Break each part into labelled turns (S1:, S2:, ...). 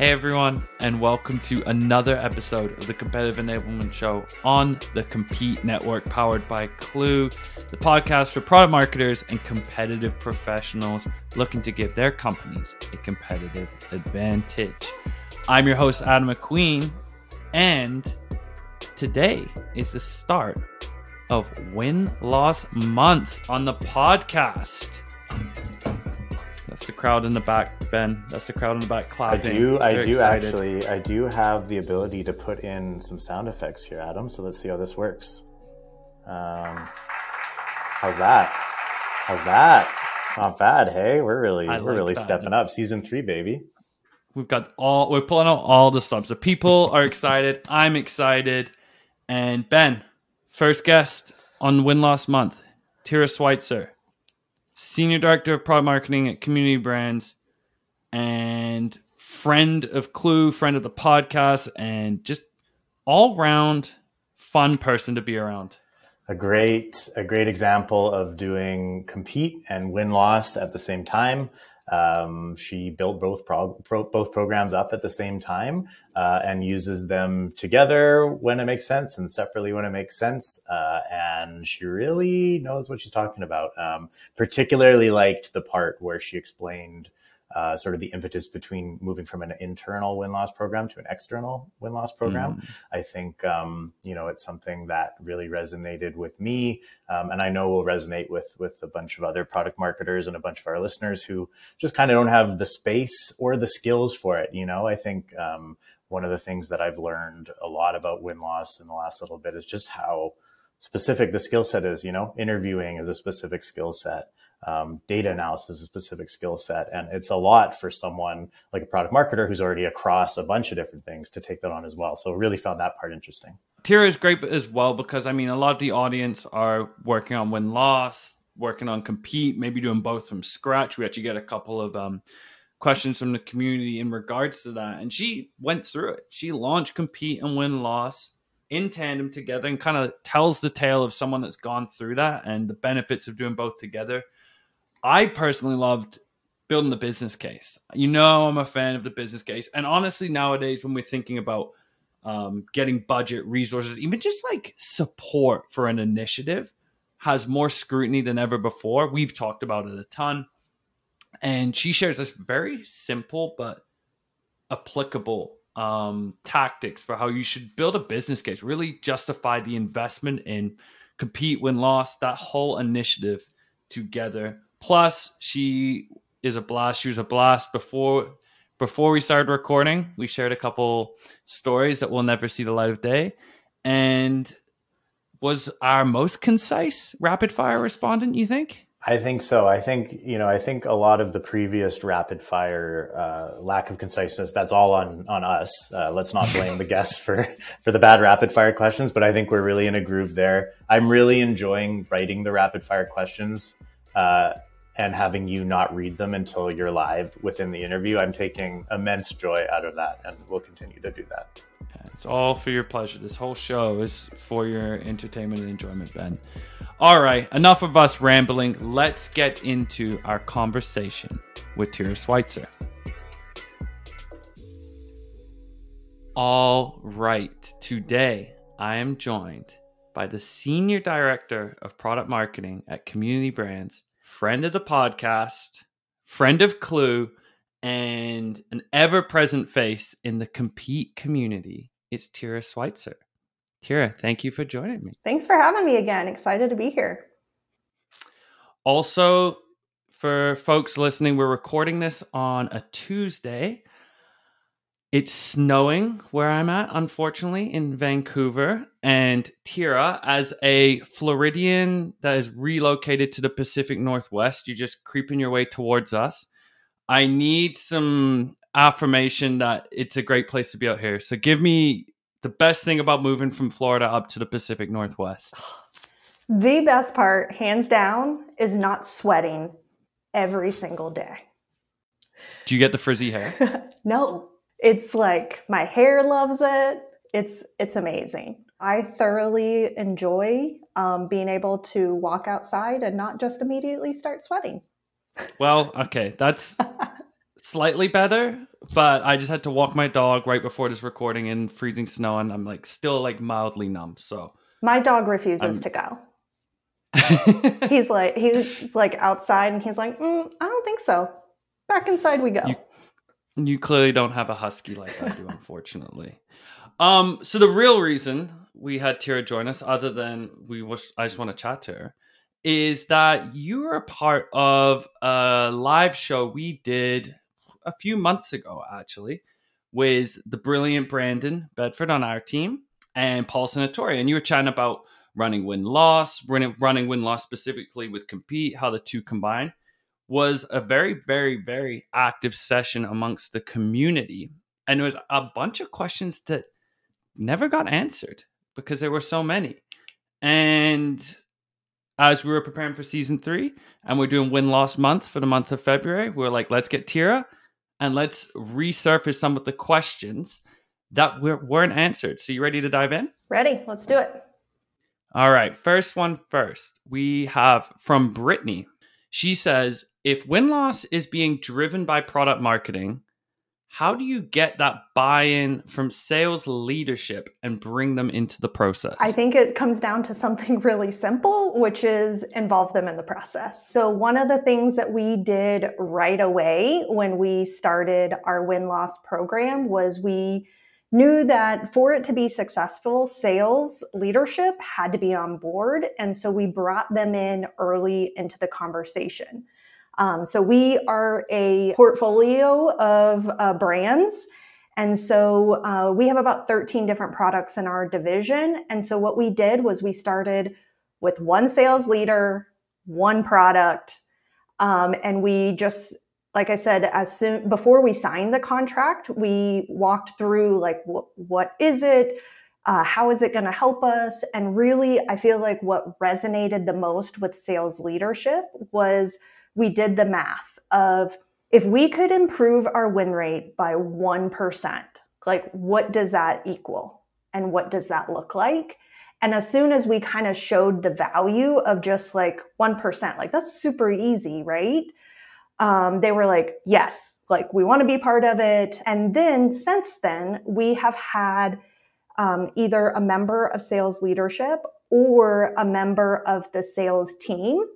S1: Hey everyone, and welcome to another episode of the Competitive Enablement Show on the Compete Network, powered by Klue, the podcast for product marketers and competitive professionals looking to give their companies a competitive advantage. I'm your host, Adam McQueen, and today is the start of Win Loss Month on the podcast. That's the crowd in the back, Ben. That's the crowd in the back
S2: I
S1: clapping.
S2: do. I do
S1: excited.
S2: actually. I do have the ability to put in some sound effects here, Adam. So let's see how this works. Um, how's that? How's that? Not bad. Hey, we're really
S1: I
S2: we're
S1: like
S2: really
S1: that.
S2: stepping up. Season three, baby.
S1: We've got all. We're pulling out all the stops. The people are excited. I'm excited. And Ben, first guest on Win Loss Month, Tirrah Switzer, Senior Director of Product Marketing at Community Brands, and friend of Klue, friend of the podcast, and just all round fun person to be around.
S2: A great a great example of doing compete and win loss at the same time. Um, she built both prog- pro- both programs up at the same time uh, and uses them together when it makes sense and separately when it makes sense. Uh, and she really knows what she's talking about. Um, particularly liked the part where she explained uh, sort of the impetus between moving from an internal win loss program to an external win loss program. I think um, you know it's something that really resonated with me, um, and I know will resonate with with a bunch of other product marketers and a bunch of our listeners who just kind of don't have the space or the skills for it. You know, I think um, one of the things that I've learned a lot about win loss in the last little bit is just how specific the skill set is. You know, interviewing is a specific skill set. Um, data analysis is a specific skill set, and it's a lot for someone like a product marketer who's already across a bunch of different things to take that on as well. So really found that part interesting.
S1: Tira is great as well because I mean a lot of the audience are working on win loss, working on compete, maybe doing both from scratch. We actually get a couple of um, questions from the community in regards to that, and she went through it. She launched compete and win loss in tandem together, and kind of tells the tale of someone that's gone through that and the benefits of doing both together. I personally loved building the business case. You know, I'm a fan of the business case, and honestly, nowadays when we're thinking about um, getting budget resources, even just like support for an initiative has more scrutiny than ever before. We've talked about it a ton. And she shares this very simple but applicable um, tactics for how you should build a business case, really justify the investment in compete, win, loss, that whole initiative together. Plus, she is a blast. She was a blast before before we started recording, we shared a couple stories that will never see the light of day, and was our most concise rapid fire respondent. You think?
S2: I think so. I think you know. I think a lot of the previous rapid fire uh, lack of conciseness. That's all on on us. Uh, let's not blame the guests for for the bad rapid fire questions. But I think we're really in a groove there. I'm really enjoying writing the rapid fire questions uh, and having you not read them until you're live within the interview. I'm taking immense joy out of that, and we'll continue to do that.
S1: It's all for your pleasure. This whole show is for your entertainment and enjoyment, Ben. All right, enough of us rambling. Let's get into our conversation with Tirrah Switzer. All right, today I am joined by the Senior Director of Product Marketing at Community Brands, friend of the podcast, friend of Klue, and an ever present face in the compete community. It's Tirrah Switzer. Tirrah, thank you for joining me.
S3: Thanks for having me again. Excited to be here.
S1: Also, for folks listening, we're recording this on a Tuesday. It's snowing where I'm at, unfortunately, in Vancouver. And Tirrah, as a Floridian that is relocated to the Pacific Northwest, you're just creeping your way towards us. I need some affirmation that it's a great place to be out here. So give me the best thing about moving from Florida up to the Pacific Northwest.
S3: The best part, hands down, is not sweating every single day.
S1: Do you get the frizzy hair?
S3: no, it's like my hair loves it. It's it's amazing. I thoroughly enjoy um, being able to walk outside and not just immediately start sweating.
S1: Well, okay, that's slightly better, but I just had to walk my dog right before this recording in freezing snow, and I'm like still like mildly numb. So
S3: my dog refuses I'm... to go. he's like he's like outside, and he's like, mm, I don't think so. Back inside we go.
S1: You, you clearly don't have a husky like I do, unfortunately. Um, so the real reason we had Tirrah join us, other than we wish I just want to chat to her, is that you are a part of a live show we did a few months ago, actually, with the brilliant Brandon Bedford on our team and Paul Senatori. And you were chatting about running win loss, running, running win loss specifically with compete, how the two combine was a very, very, very active session amongst the community. And there was a bunch of questions that never got answered because there were so many. And as we were preparing for season three and we're doing win loss month for the month of February, we are like, let's get Tirrah and let's resurface some of the questions that weren't answered. So, you ready to dive in?
S3: Ready. Let's do it.
S1: All right. First one first. We have from Brittany. She says, if win loss is being driven by product marketing, how do you get that buy-in from sales leadership and bring them into the process?
S3: I think it comes down to something really simple which is involve them in the process. So one of the things that we did right away when we started our win-loss program was we knew that for it to be successful sales leadership had to be on board. And so we brought them in early into the conversation um, so we are a portfolio of uh, brands. And so uh, we have about 13 different products in our division. And so what we did was we started with one sales leader, one product, um, and we just like I said, as soon before we signed the contract, we walked through like wh- what is it, uh, how is it going to help us, and really, I feel like what resonated the most with sales leadership was we did the math of if we could improve our win rate by 1%, like what does that equal? And what does that look like? And as soon as we kind of showed the value of just like 1%, like that's super easy, right? Um, they were like, yes, like we want to be part of it. And then since then, we have had um, either a member of sales leadership or a member of the sales team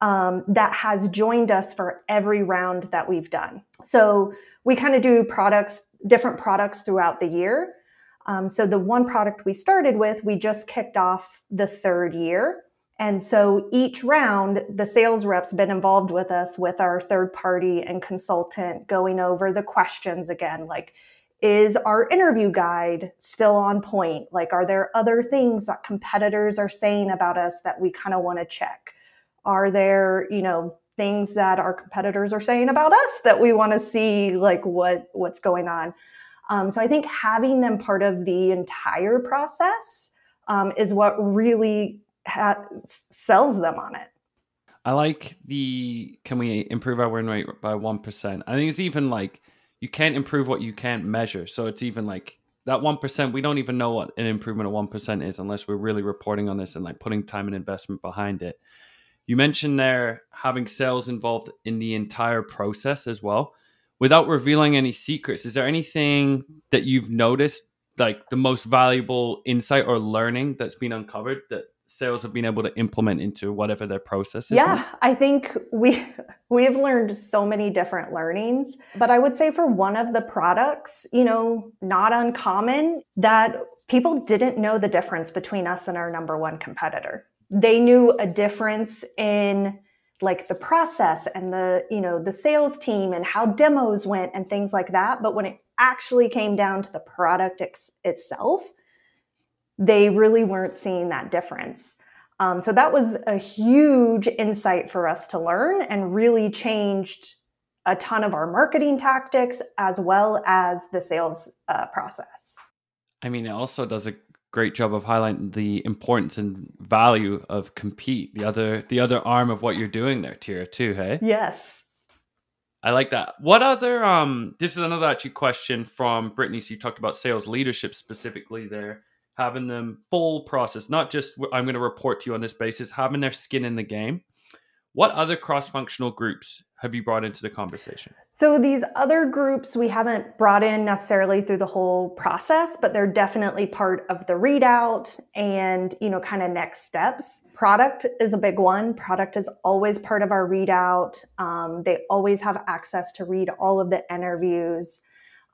S3: um, that has joined us for every round that we've done. So we kind of do products, different products throughout the year. Um, so the one product we started with, we just kicked off the third year. And so each round, the sales reps been involved with us with our third party and consultant going over the questions again, like, is our interview guide still on point? Like, are there other things that competitors are saying about us that we kind of want to check? Are there, you know, things that our competitors are saying about us that we want to see like what what's going on? Um, so I think having them part of the entire process um, is what really ha- sells them on it.
S1: I like the can we improve our win rate by one percent? I think it's even like you can't improve what you can't measure. So it's even like that one percent. We don't even know what an improvement of one percent is unless we're really reporting on this and like putting time and investment behind it. You mentioned there having sales involved in the entire process as well. Without revealing any secrets, is there anything that you've noticed, like the most valuable insight or learning that's been uncovered that sales have been able to implement into whatever their process is?
S3: Yeah, I think we we have learned so many different learnings, but I would say for one of the products, you know, not uncommon that people didn't know the difference between us and our number one competitor they knew a difference in like the process and the you know the sales team and how demos went and things like that. But when it actually came down to the product ex- itself they really weren't seeing that difference. Um, so that was a huge insight for us to learn and really changed a ton of our marketing tactics as well as the sales uh, process.
S1: I mean it also does a great job of highlighting the importance and value of compete the other the other arm of what you're doing there Tirrah too hey
S3: yes
S1: I like that. What other um this is another actually question from Brittany. So you talked about sales leadership specifically there, having them full process, not just I'm going to report to you on this basis, having their skin in the game. What other cross-functional groups have you brought into the conversation?
S3: So these other groups we haven't brought in necessarily through the whole process, but they're definitely part of the readout and, you know, kind of next steps. Product is a big one. Product is always part of our readout. Um, they always have access to read all of the interviews.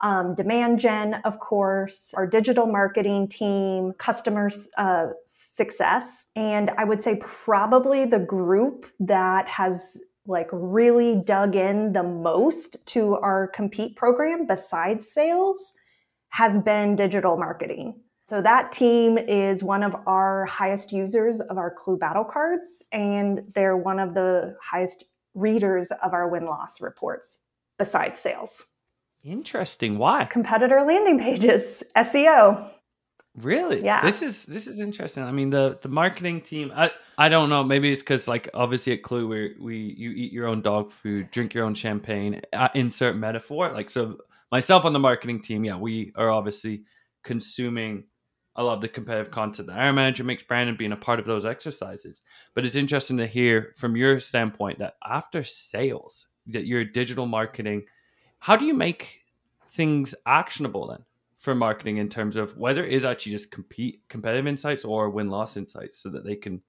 S3: Um, demand gen, of course, our digital marketing team, customer uh, success. And I would say probably the group that has like really dug in the most to our compete program besides sales has been digital marketing. So that team is one of our highest users of our Klue battle cards, and they're one of the highest readers of our win loss reports besides sales.
S1: Interesting. Why?
S3: Competitor landing pages, SEO.
S1: Really?
S3: Yeah.
S1: This is this is interesting. I mean, the the marketing team. I I don't know. Maybe it's because like obviously at Klue, we we you eat your own dog food, drink your own champagne. Uh, insert metaphor. Like so, myself on the marketing team. Yeah, we are obviously consuming a lot of the competitive content that our manager makes. Brandon being a part of those exercises. But it's interesting to hear from your standpoint that after sales, that your digital marketing. How do you make things actionable then? for marketing in terms of whether it is actually just compete competitive insights or win loss insights so that they can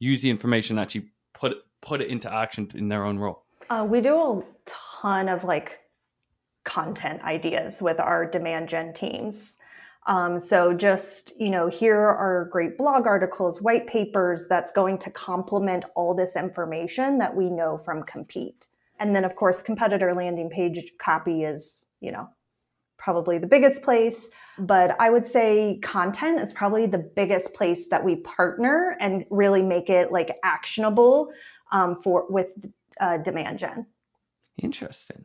S1: use the information actually put it, put it into action in their own role
S3: uh, we do a ton of like content ideas with our demand gen teams um, so just you know here are great blog articles white papers that's going to complement all this information that we know from compete and then of course competitor landing page copy is you know probably the biggest place, but I would say content is probably the biggest place that we partner and really make it like actionable um, for with uh, demand gen.
S1: Interesting.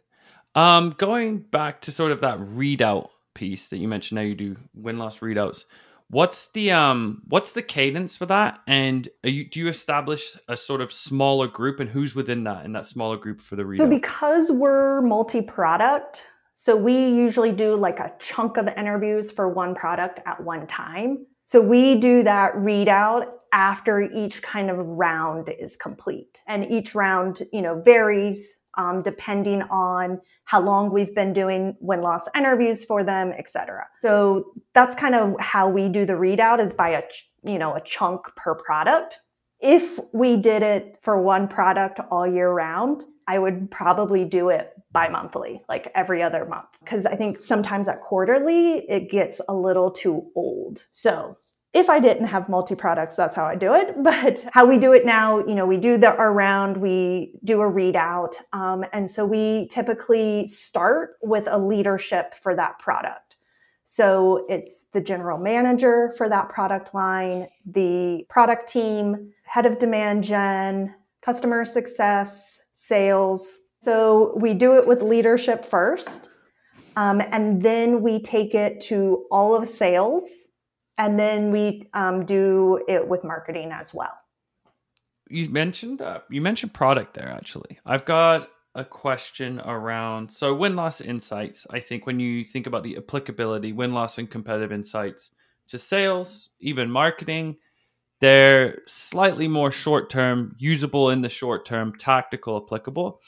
S1: Um, going back to sort of that readout piece that you mentioned, now you do win loss readouts. What's the um what's the cadence for that? And you, do you establish a sort of smaller group, and who's within that in that smaller group for the readout?
S3: So because we're multi-product, so we usually do like a chunk of interviews for one product at one time. So we do that readout after each kind of round is complete. And each round, you know, varies um, depending on how long we've been doing win loss interviews for them, et cetera. So that's kind of how we do the readout is by a, you know, a chunk per product. If we did it for one product all year round, I would probably do it bi-monthly, like every other month. Because I think sometimes at quarterly, it gets a little too old. So if I didn't have multi products, that's how I do it. But how we do it now, you know, we do the our round, we do a readout. Um, and so we typically start with a leadership for that product. So it's the general manager for that product line, the product team, head of demand gen, customer success, sales. So we do it with leadership first. Um, and then we take it to all of sales. And then we um, do it with marketing as well.
S1: You mentioned uh, you mentioned product there. Actually, I've got a question around so win loss insights. I think when you think about the applicability, win loss and competitive insights to sales, even marketing, they're slightly more short term, usable in the short term, tactical, applicable.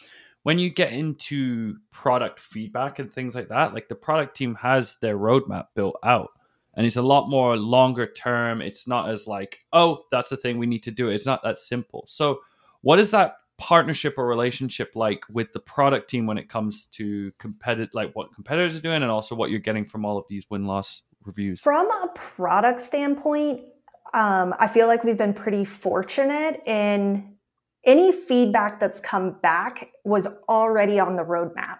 S1: When you get into product feedback and things like that, like the product team has their roadmap built out and it's a lot more longer term. It's not as like, oh, that's the thing we need to do. It's not that simple. So, what is that partnership or relationship like with the product team when it comes to competitive, like what competitors are doing, and also what you're getting from all of these win loss reviews?
S3: From a product standpoint, um, I feel like we've been pretty fortunate in any feedback that's come back was already on the roadmap.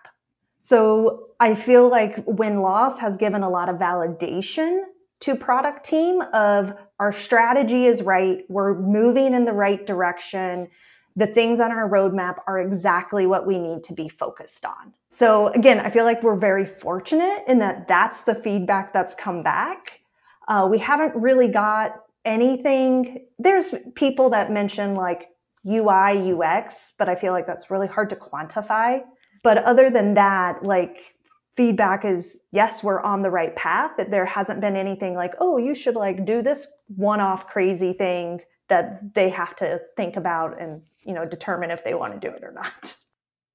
S3: So I feel like win loss has given a lot of validation to product team of our strategy is right. We're moving in the right direction. The things on our roadmap are exactly what we need to be focused on. So again, I feel like we're very fortunate in that that's the feedback that's come back. Uh, we haven't really got anything. There's people that mention like UI, UX, but I feel like that's really hard to quantify. But other than that, like feedback is yes, we're on the right path, that there hasn't been anything like, oh, you should like do this one off crazy thing that they have to think about and, you know, determine if they want to do it or not.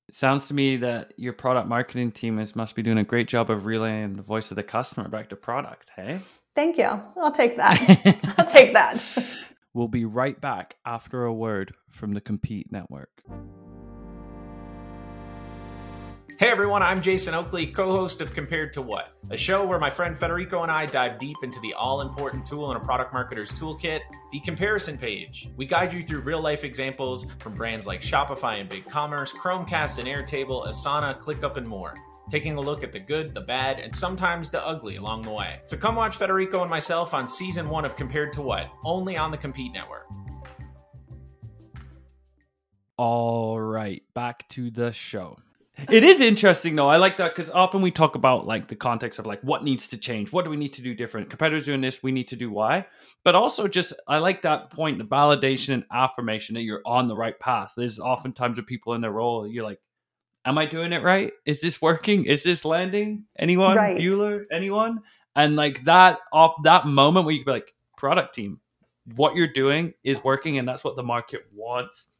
S1: It sounds to me that your product marketing team is must be doing a great job of relaying the voice of the customer back to product. Hey,
S3: thank you. I'll take that. I'll take that.
S1: We'll be right back after a word from the Compete Network.
S4: Hey everyone, I'm Jason Oakley, co host of Compared to What, a show where my friend Federico and I dive deep into the all important tool in a product marketer's toolkit, the comparison page. We guide you through real life examples from brands like Shopify and BigCommerce, Chromecast and Airtable, Asana, ClickUp, and more. Taking a look at the good, the bad, and sometimes the ugly along the way. So come watch Federico and myself on season one of Compared to What, only on the Compete Network.
S1: All right, back to the show it is interesting though. I like that because often we talk about like the context of like what needs to change, what do we need to do different. Competitors doing this, we need to do why. But also just I like that point, the validation and affirmation that you're on the right path. There's oftentimes with people in their role, you're like, Am I doing it right? Is this working? Is this landing? Anyone? Right. Bueller? Anyone? And like that off that moment where you be like, product team, what you're doing is working and that's what the market wants.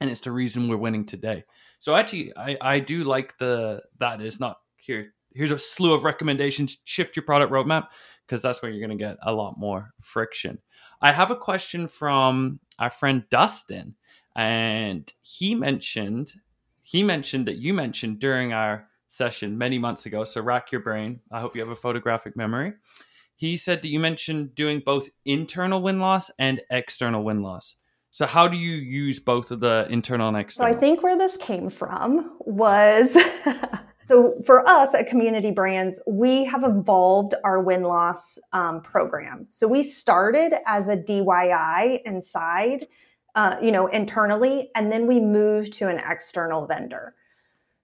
S1: And it's the reason we're winning today. So actually, I, I do like the that is not here. Here's a slew of recommendations. Shift your product roadmap because that's where you're going to get a lot more friction. I have a question from our friend Dustin, and he mentioned he mentioned that you mentioned during our session many months ago. So rack your brain. I hope you have a photographic memory. He said that you mentioned doing both internal win loss and external win loss. So how do you use both of the internal and external?
S3: So I think where this came from was so for us at Community Brands, we have evolved our win loss um, program. So we started as a DIY inside, uh, you know, internally, and then we moved to an external vendor.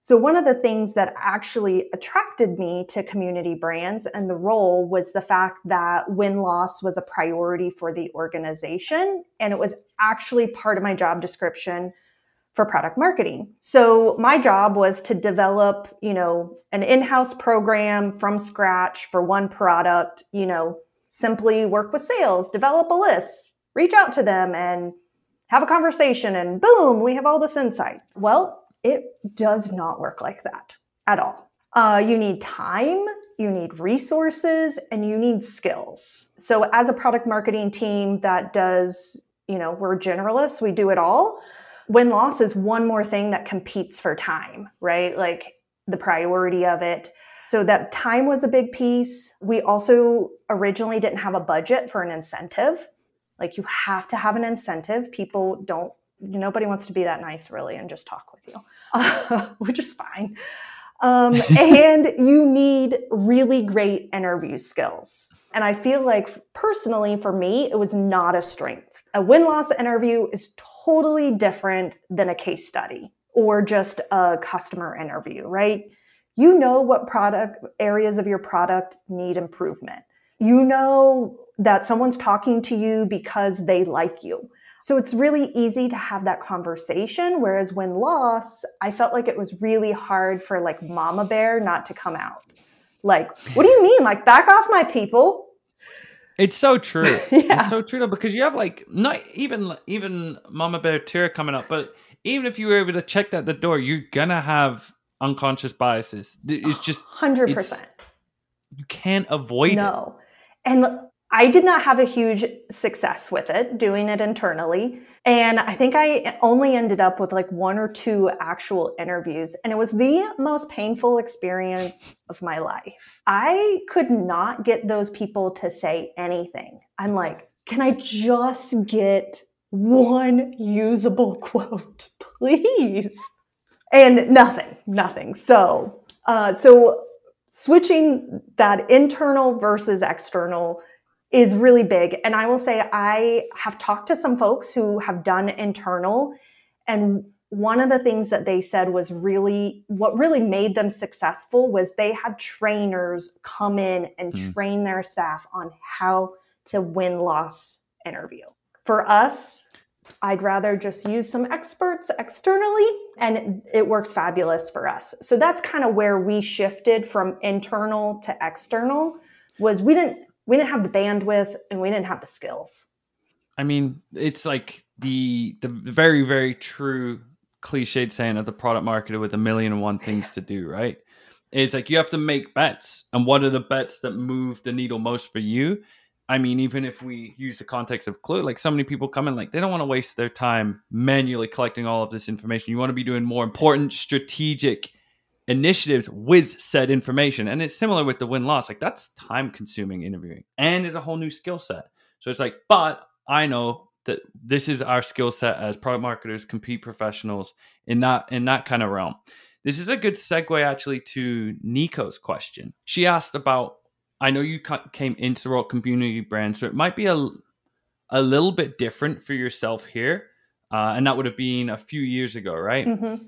S3: So, one of the things that actually attracted me to community brands and the role was the fact that win loss was a priority for the organization. And it was actually part of my job description for product marketing. So, my job was to develop, you know, an in house program from scratch for one product, you know, simply work with sales, develop a list, reach out to them, and have a conversation, and boom, we have all this insight. Well, it does not work like that at all. Uh, you need time, you need resources, and you need skills. So, as a product marketing team that does, you know, we're generalists, we do it all. Win loss is one more thing that competes for time, right? Like the priority of it. So, that time was a big piece. We also originally didn't have a budget for an incentive. Like, you have to have an incentive. People don't nobody wants to be that nice really and just talk with you, uh, which is fine. Um, and you need really great interview skills. And I feel like personally for me, it was not a strength. A win loss interview is totally different than a case study or just a customer interview, right? You know what product areas of your product need improvement. You know that someone's talking to you because they like you so it's really easy to have that conversation. Whereas when loss, I felt like it was really hard for like mama bear not to come out. Like, what do you mean? Like, back off my people.
S1: It's so true. yeah. It's so true though, because you have like not even even Mama Bear Tour coming up, but even if you were able to check that the door, you're gonna have unconscious biases. It's just
S3: hundred percent.
S1: You can't avoid
S3: no. it. No. And I did not have a huge success with it, doing it internally. And I think I only ended up with like one or two actual interviews. And it was the most painful experience of my life. I could not get those people to say anything. I'm like, can I just get one usable quote, please? And nothing, nothing. So, uh, so switching that internal versus external is really big. And I will say, I have talked to some folks who have done internal, and one of the things that they said was really what really made them successful was they had trainers come in and mm. train their staff on how to win loss interview. For us, I'd rather just use some experts externally and it, it works fabulous for us. So that's kind of where we shifted from internal to external was we didn't we didn't have the bandwidth and we didn't have the skills.
S1: I mean, it's like the the very very true cliched saying of the product marketer with a million and one things to do, right? It's like you have to make bets. And what are the bets that move the needle most for you? I mean, even if we use the context of Klue, like so many people come in, like they don't want to waste their time manually collecting all of this information. You want to be doing more important strategic initiatives with said information. And it's similar with the win loss. Like that's time consuming interviewing and is a whole new skill set. So it's like, but I know that this is our skill set as product marketers, compete professionals in that in that kind of realm. This is a good segue actually to Nico's question. She asked about I know you came into the role community brand, so it might be a a little bit different for yourself here, uh, and that would have been a few years ago, right? Mm-hmm.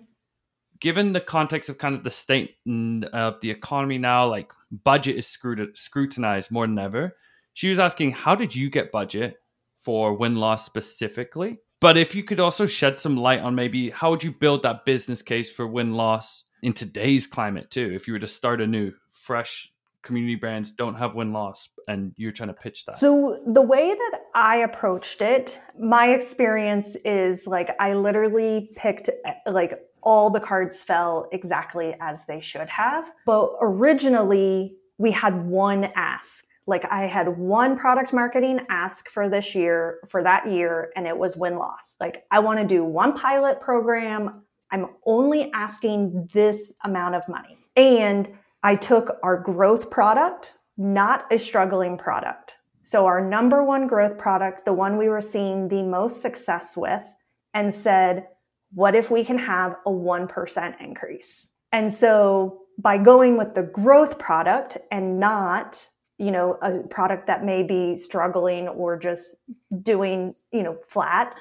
S1: Given the context of kind of the state of the economy now, like budget is scrutinized more than ever. She was asking, how did you get budget for win loss specifically? But if you could also shed some light on maybe how would you build that business case for win loss in today's climate too, if you were to start a new, fresh community brands don't have win loss and you're trying to pitch that?
S3: So, the way that I approached it, my experience is like I literally picked like all the cards fell exactly as they should have. But originally, we had one ask. Like I had one product marketing ask for this year, for that year, and it was win loss. Like I want to do one pilot program. I'm only asking this amount of money. And I took our growth product, not a struggling product. So, our number one growth product, the one we were seeing the most success with, and said, what if we can have a 1% increase? And so, by going with the growth product and not you know a product that may be struggling or just doing you know flat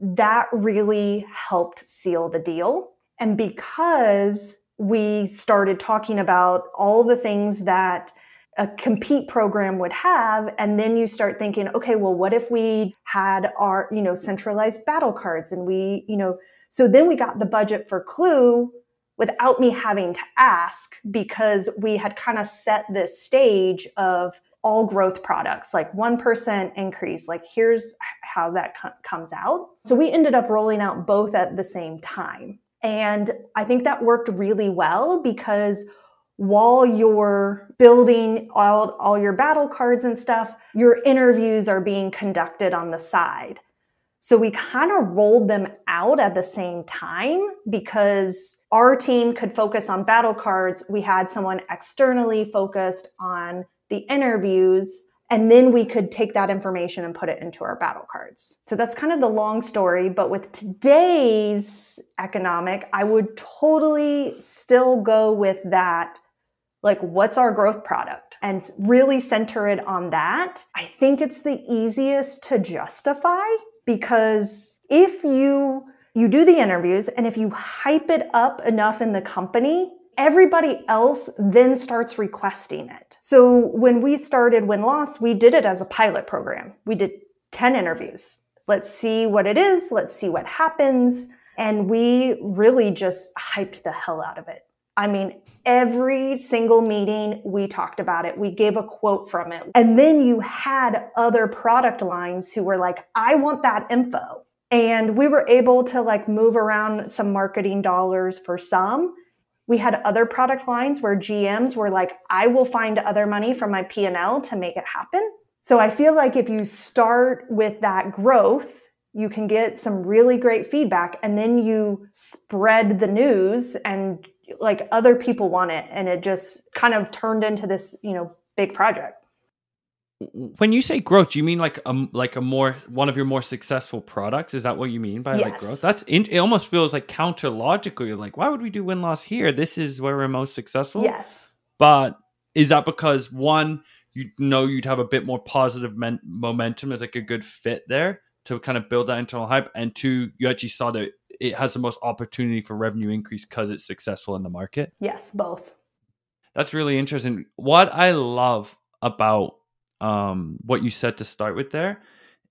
S3: that really helped seal the deal and because we started talking about all the things that a compete program would have and then you start thinking okay well what if we had our you know centralized battle cards and we you know so then we got the budget for Klue without me having to ask because we had kind of set this stage of all growth products like 1% increase like here's how that co- comes out so we ended up rolling out both at the same time and I think that worked really well because while you're building all, all your battle cards and stuff, your interviews are being conducted on the side. So we kind of rolled them out at the same time because our team could focus on battle cards. We had someone externally focused on the interviews and then we could take that information and put it into our battle cards. So that's kind of the long story. But with today's economic, I would totally still go with that. Like, what's our growth product? And really center it on that. I think it's the easiest to justify because if you you do the interviews and if you hype it up enough in the company everybody else then starts requesting it. So when we started Win Loss, we did it as a pilot program. We did 10 interviews. Let's see what it is. Let's see what happens. And we really just hyped the hell out of it. I mean, every single meeting we talked about it. We gave a quote from it. And then you had other product lines who were like, I want that info. And we were able to like move around some marketing dollars for some we had other product lines where GMs were like, I will find other money from my P&L to make it happen. So I feel like if you start with that growth, you can get some really great feedback and then you spread the news and like other people want it and it just kind of turned into this, you know, big project
S1: when you say growth, do you mean like a like a more one of your more successful products? Is that what you mean by yes. like growth? That's in, it. Almost feels like counter logical. You're like, why would we do win loss here? This is where we're most successful.
S3: Yes.
S1: But is that because one, you know, you'd have a bit more positive men- momentum as like a good fit there to kind of build that internal hype, and two, you actually saw that it has the most opportunity for revenue increase because it's successful in the market.
S3: Yes, both.
S1: That's really interesting. What I love about um, what you said to start with there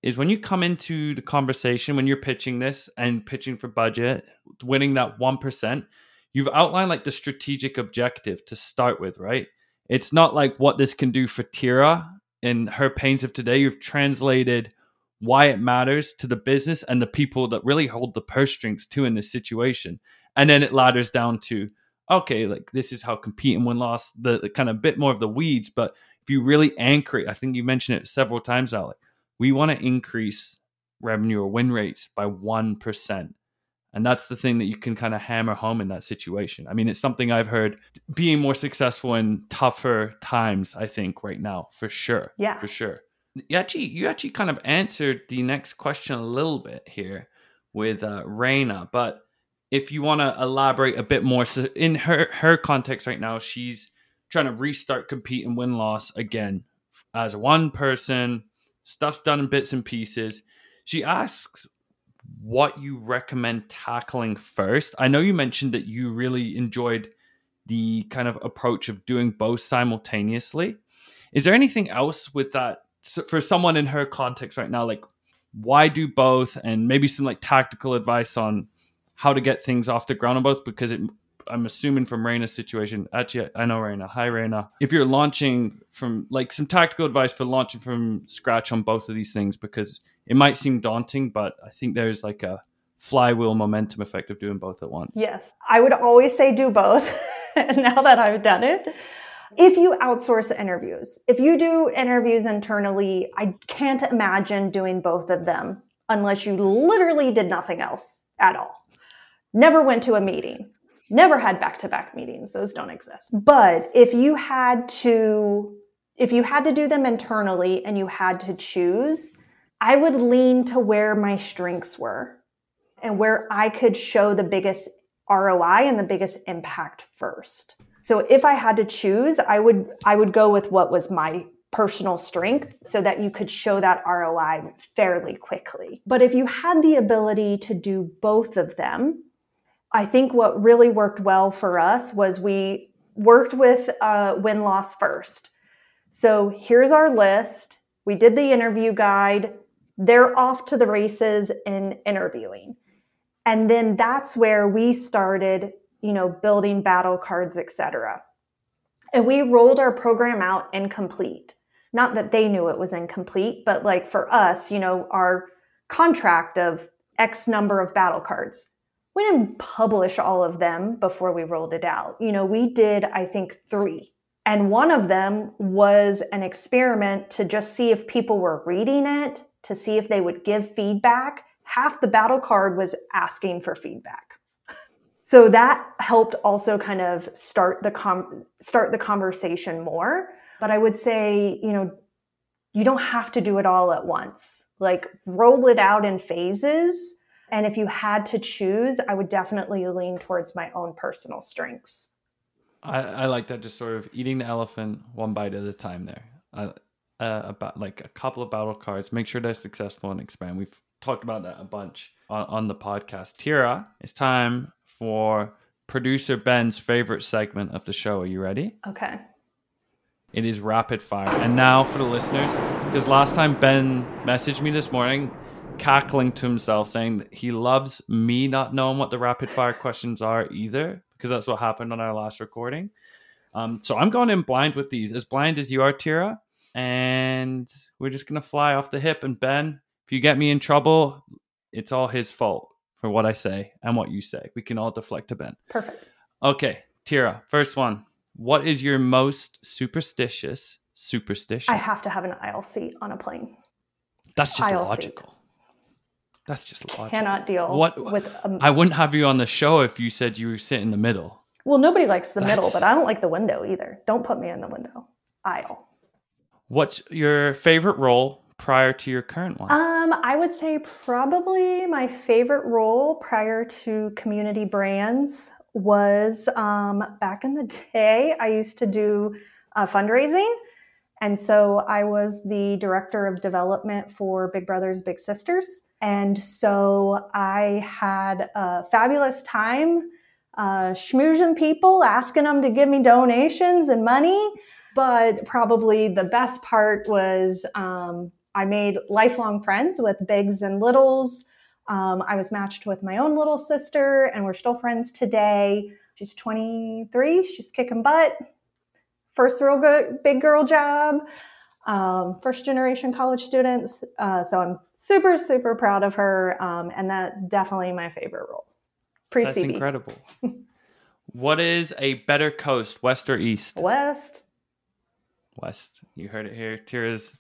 S1: is when you come into the conversation when you're pitching this and pitching for budget winning that 1% you've outlined like the strategic objective to start with right it's not like what this can do for Tirrah in her pains of today you've translated why it matters to the business and the people that really hold the purse strings too in this situation. And then it ladders down to, okay, like this is how compete and win loss, the, the kind of bit more of the weeds. But if you really anchor it, I think you mentioned it several times, Alec, we want to increase revenue or win rates by 1%. And that's the thing that you can kind of hammer home in that situation. I mean, it's something I've heard being more successful in tougher times, I think, right now, for sure.
S3: Yeah.
S1: For sure. You actually, you actually kind of answered the next question a little bit here with uh, but if you want to elaborate a bit more, so in her her context right now, she's trying to restart compete and win loss again as one person. Stuff's done in bits and pieces. She asks what you recommend tackling first. I know you mentioned that you really enjoyed the kind of approach of doing both simultaneously. Is there anything else with that for someone in her context right now? Like, why do both, and maybe some like tactical advice on how to get things off the ground on both? Because it, I'm assuming from Reina's situation. Actually, I know Reina. Hi, Reina. If you're launching from like some tactical advice for launching from scratch on both of these things, because it might seem daunting, but I think there's like a flywheel momentum effect of doing both at once.
S3: Yes, I would always say do both. now that I've done it, if you outsource interviews, if you do interviews internally, I can't imagine doing both of them unless you literally did nothing else at all. Never went to a meeting, never had back to back meetings. Those don't exist. But if you had to, if you had to do them internally and you had to choose, I would lean to where my strengths were and where I could show the biggest ROI and the biggest impact first. So if I had to choose, I would I would go with what was my personal strength so that you could show that ROI fairly quickly. But if you had the ability to do both of them, I think what really worked well for us was we worked with uh, win loss first. So here's our list. We did the interview guide they're off to the races in interviewing. And then that's where we started, you know, building battle cards, etc. And we rolled our program out incomplete. Not that they knew it was incomplete, but like for us, you know, our contract of X number of battle cards. We didn't publish all of them before we rolled it out. You know, we did, I think, three. And one of them was an experiment to just see if people were reading it to see if they would give feedback. Half the battle card was asking for feedback. So that helped also kind of start the com- start the conversation more. But I would say, you know, you don't have to do it all at once. Like roll it out in phases. And if you had to choose, I would definitely lean towards my own personal strengths.
S1: I, I like that, just sort of eating the elephant one bite at a time. There, I, uh, about like a couple of battle cards. Make sure they're successful and expand. We've talked about that a bunch on, on the podcast. Tirrah, it's time for producer Ben's favorite segment of the show. Are you ready?
S3: Okay.
S1: It is rapid fire. And now for the listeners, because last time Ben messaged me this morning, cackling to himself, saying that he loves me not knowing what the rapid fire questions are either, because that's what happened on our last recording. Um, so I'm going in blind with these, as blind as you are, Tirrah and we're just gonna fly off the hip. And Ben, if you get me in trouble, it's all his fault for what I say and what you say. We can all deflect to Ben.
S3: Perfect.
S1: Okay, Tirrah, first one. What is your most superstitious superstition?
S3: I have to have an aisle seat on a plane.
S1: That's just
S3: aisle
S1: logical.
S3: Seat.
S1: That's just logical.
S3: Cannot deal
S1: what,
S3: with. A,
S1: I wouldn't have you on the show if you said you sit in the middle.
S3: Well, nobody likes the
S1: That's...
S3: middle, but I don't like the window either. Don't put me in the window. Aisle.
S1: What's your favorite role prior to your current one?
S3: Um, I would say probably my favorite role prior to community brands was um, back in the day. I used to do uh, fundraising. And so I was the director of development for Big Brothers Big Sisters. And so I had a fabulous time uh, schmoozing people, asking them to give me donations and money. But probably the best part was um, I made lifelong friends with bigs and littles. Um, I was matched with my own little sister, and we're still friends today. She's 23, she's kicking butt. First real good big girl job. um, first generation college students. Uh, so I'm super, super proud of her. Um, and that's definitely my favorite role. Pre
S1: That's incredible. what is a better coast, west or east?
S3: West.
S1: West. You heard it here. Tirrah's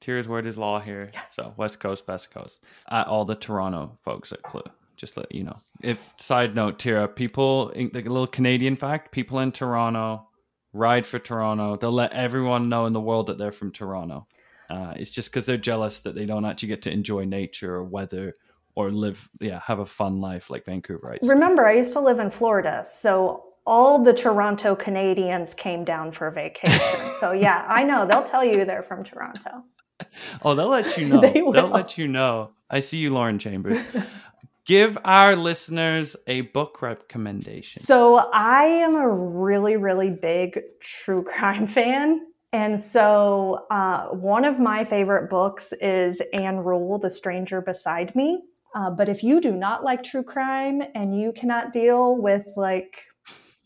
S1: Tirrah's word is law here.
S3: Yeah.
S1: So West Coast, Best Coast. At all the Toronto folks at Klue. Just let you know. If side note, Tira, people like a little Canadian fact, people in Toronto ride for Toronto. They'll let everyone know in the world that they're from Toronto. Uh, it's just because they're jealous that they don't actually get to enjoy nature or weather or live, yeah, have a fun life like Vancouverites.
S3: Remember, I used to live in Florida, so all the Toronto Canadians came down for vacation. so yeah, I know they'll tell you they're from Toronto.
S1: Oh, they'll let you know.
S3: They
S1: will
S3: will.
S1: let you know. I see you, Lauren Chambers. Give our listeners a book recommendation.
S3: So I am a really, really big true crime fan. And so uh, one of my favorite books is Ann Rule, The Stranger Beside Me. Uh, but if you do not like true crime and you cannot deal with like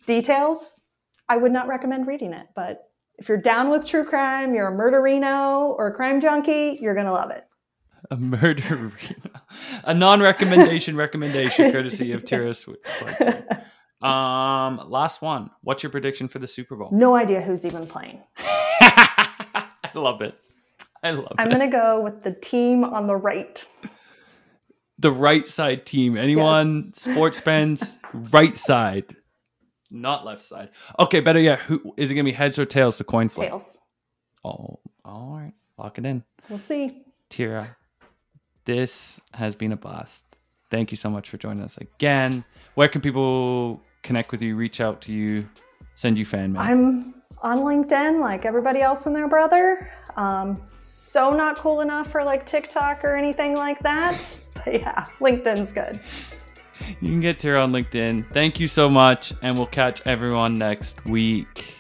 S3: details, I would not recommend reading it. But if you're down with true crime, you're a murderino or a crime junkie, you're going to love it.
S1: A murder, a non-recommendation recommendation, courtesy of Tirrah Um, last one. What's your prediction for the Super Bowl?
S3: No idea who's even playing.
S1: I love it. I love it.
S3: I'm going to go with the team on the right.
S1: The right side team. Anyone, sports fans, right side, not left side. Okay, better yet, who is it going to be? Heads or tails? The coin flip.
S3: Tails.
S1: Oh, all right. Lock it in.
S3: We'll see.
S1: Tirrah, this has been a blast. Thank you so much for joining us again. Where can people connect with you, reach out to you, send you fan mail?
S3: I'm on LinkedIn like everybody else and their brother. Um, so not cool enough for like TikTok or anything like that. But yeah, LinkedIn's good.
S1: You can get Tirrah on LinkedIn. Thank you so much, and we'll catch everyone next week.